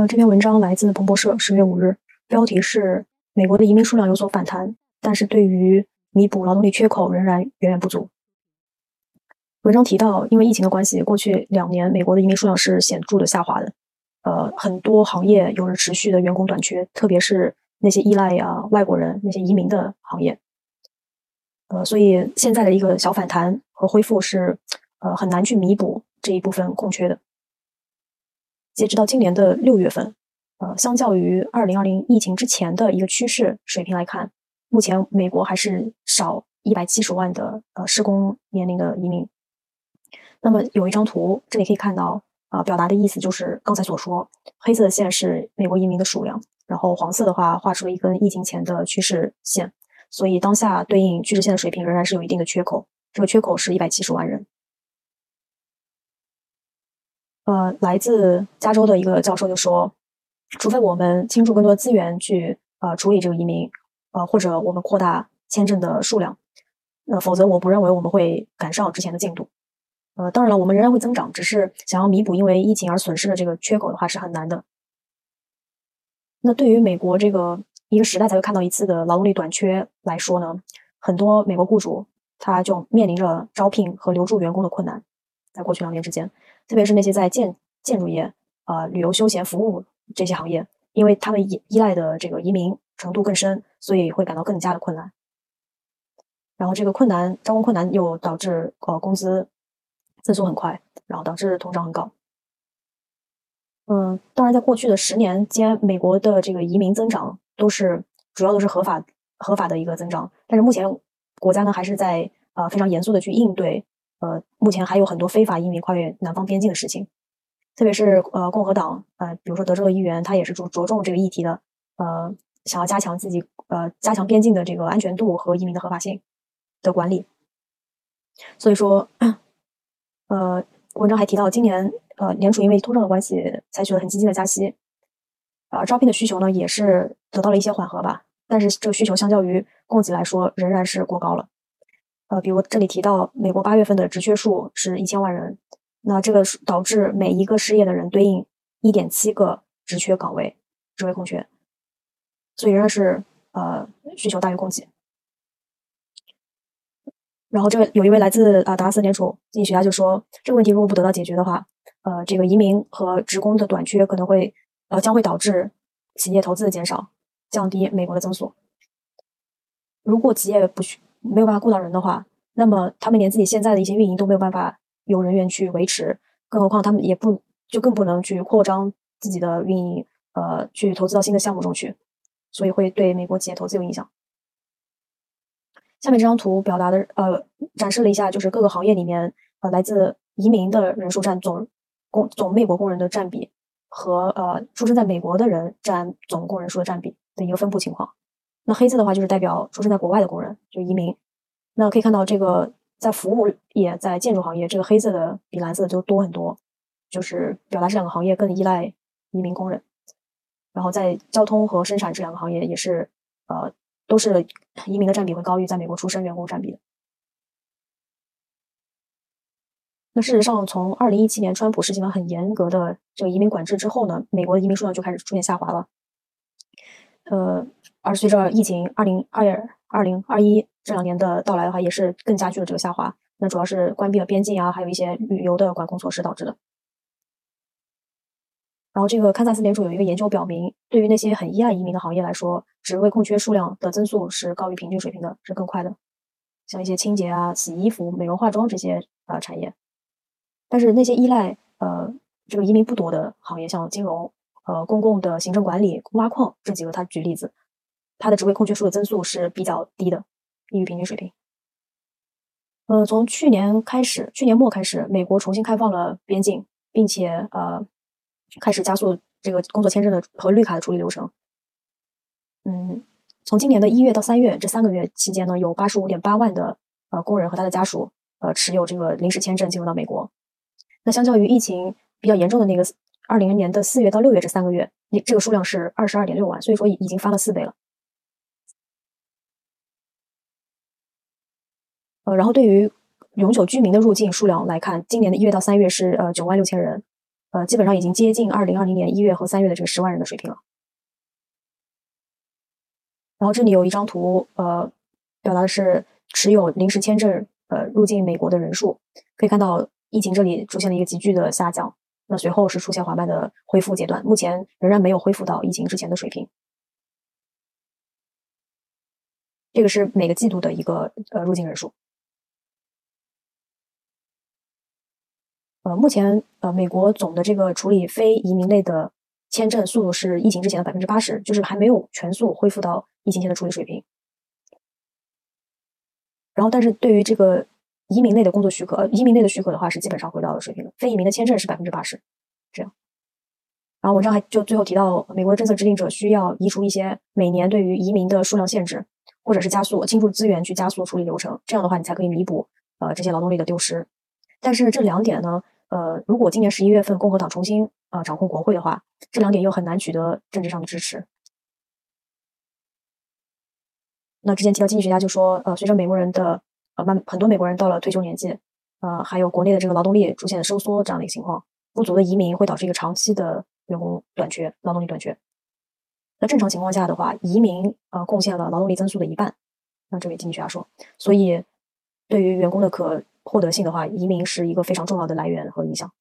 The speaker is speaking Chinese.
呃，这篇文章来自彭博社，十月五日，标题是“美国的移民数量有所反弹，但是对于弥补劳动力缺口仍然远远不足”。文章提到，因为疫情的关系，过去两年美国的移民数量是显著的下滑的。呃，很多行业有着持续的员工短缺，特别是那些依赖呀外国人、那些移民的行业。呃，所以现在的一个小反弹和恢复是呃很难去弥补这一部分空缺的。截止到今年的六月份，呃，相较于二零二零疫情之前的一个趋势水平来看，目前美国还是少一百七十万的呃施工年龄的移民。那么有一张图，这里可以看到，呃，表达的意思就是刚才所说，黑色的线是美国移民的数量，然后黄色的话画出了一根疫情前的趋势线，所以当下对应趋势线的水平仍然是有一定的缺口，这个缺口是一百七十万人。呃，来自加州的一个教授就说，除非我们倾注更多资源去呃处理这个移民，呃或者我们扩大签证的数量，呃否则我不认为我们会赶上之前的进度。呃，当然了，我们仍然会增长，只是想要弥补因为疫情而损失的这个缺口的话是很难的。那对于美国这个一个时代才会看到一次的劳动力短缺来说呢，很多美国雇主他就面临着招聘和留住员工的困难，在过去两年之间。特别是那些在建建筑业、呃旅游休闲服务这些行业，因为他们依依赖的这个移民程度更深，所以会感到更加的困难。然后这个困难，招工困难又导致呃工资增速很快，然后导致通胀很高。嗯，当然，在过去的十年间，美国的这个移民增长都是主要都是合法合法的一个增长，但是目前国家呢还是在呃非常严肃的去应对。呃，目前还有很多非法移民跨越南方边境的事情，特别是呃，共和党呃，比如说德州的议员，他也是着着重这个议题的，呃，想要加强自己呃，加强边境的这个安全度和移民的合法性的管理。所以说，呃，文章还提到，今年呃，联储因为通胀的关系，采取了很激进的加息，啊，招聘的需求呢也是得到了一些缓和吧，但是这个需求相较于供给来说，仍然是过高了。呃，比如这里提到，美国八月份的职缺数是一千万人，那这个导致每一个失业的人对应一点七个职缺岗位，职位空缺，所以仍然是呃需求大于供给。然后这个有一位来自啊达拉斯联储经济学家就说，这个问题如果不得到解决的话，呃，这个移民和职工的短缺可能会呃将会导致企业投资的减少，降低美国的增速。如果企业不需没有办法雇到人的话，那么他们连自己现在的一些运营都没有办法有人员去维持，更何况他们也不就更不能去扩张自己的运营，呃，去投资到新的项目中去，所以会对美国企业投资有影响。下面这张图表达的呃展示了一下，就是各个行业里面呃来自移民的人数占总工总美国工人的占比和呃出生在美国的人占总工人数的占比的一个分布情况。那黑色的话就是代表出生在国外的工人，就移民。那可以看到，这个在服务业、在建筑行业，这个黑色的比蓝色的就多很多，就是表达这两个行业更依赖移民工人。然后在交通和生产这两个行业也是，呃，都是移民的占比会高于在美国出生员工占比的。那事实上，从二零一七年川普实行了很严格的这个移民管制之后呢，美国的移民数量就开始出现下滑了。呃。而随着疫情二零二二零二一这两年的到来的话，也是更加剧了这个下滑。那主要是关闭了边境啊，还有一些旅游的管控措施导致的。然后，这个堪萨斯联储有一个研究表明，对于那些很依赖移民的行业来说，职位空缺数量的增速是高于平均水平的，是更快的。像一些清洁啊、洗衣服、美容化妆这些呃产业，但是那些依赖呃这个移民不多的行业，像金融、呃公共的行政管理、挖矿这几个，他举例子。它的职位空缺数的增速是比较低的，低于平均水平。呃，从去年开始，去年末开始，美国重新开放了边境，并且呃，开始加速这个工作签证的和绿卡的处理流程。嗯，从今年的一月到三月这三个月期间呢，有八十五点八万的呃工人和他的家属呃持有这个临时签证进入到美国。那相较于疫情比较严重的那个二零年的四月到六月这三个月，你这个数量是二十二点六万，所以说已已经翻了四倍了。呃，然后对于永久居民的入境数量来看，今年的一月到三月是呃九万六千人，呃，基本上已经接近二零二零年一月和三月的这个十万人的水平了。然后这里有一张图，呃，表达的是持有临时签证呃入境美国的人数，可以看到疫情这里出现了一个急剧的下降，那随后是出现缓慢的恢复阶段，目前仍然没有恢复到疫情之前的水平。这个是每个季度的一个呃入境人数。呃，目前呃，美国总的这个处理非移民类的签证速度是疫情之前的百分之八十，就是还没有全速恢复到疫情前的处理水平。然后，但是对于这个移民类的工作许可，呃，移民类的许可的话是基本上回到了水平的。非移民的签证是百分之八十，这样。然后文章还就最后提到，美国的政策制定者需要移除一些每年对于移民的数量限制，或者是加速倾注资源去加速处理流程，这样的话你才可以弥补呃这些劳动力的丢失。但是这两点呢，呃，如果今年十一月份共和党重新啊掌控国会的话，这两点又很难取得政治上的支持。那之前提到经济学家就说，呃，随着美国人的呃慢很多美国人到了退休年纪，呃，还有国内的这个劳动力逐渐收缩这样的一个情况，不足的移民会导致一个长期的员工短缺、劳动力短缺。那正常情况下的话，移民呃贡献了劳动力增速的一半。那这位经济学家说，所以对于员工的可获得性的话，移民是一个非常重要的来源和影响。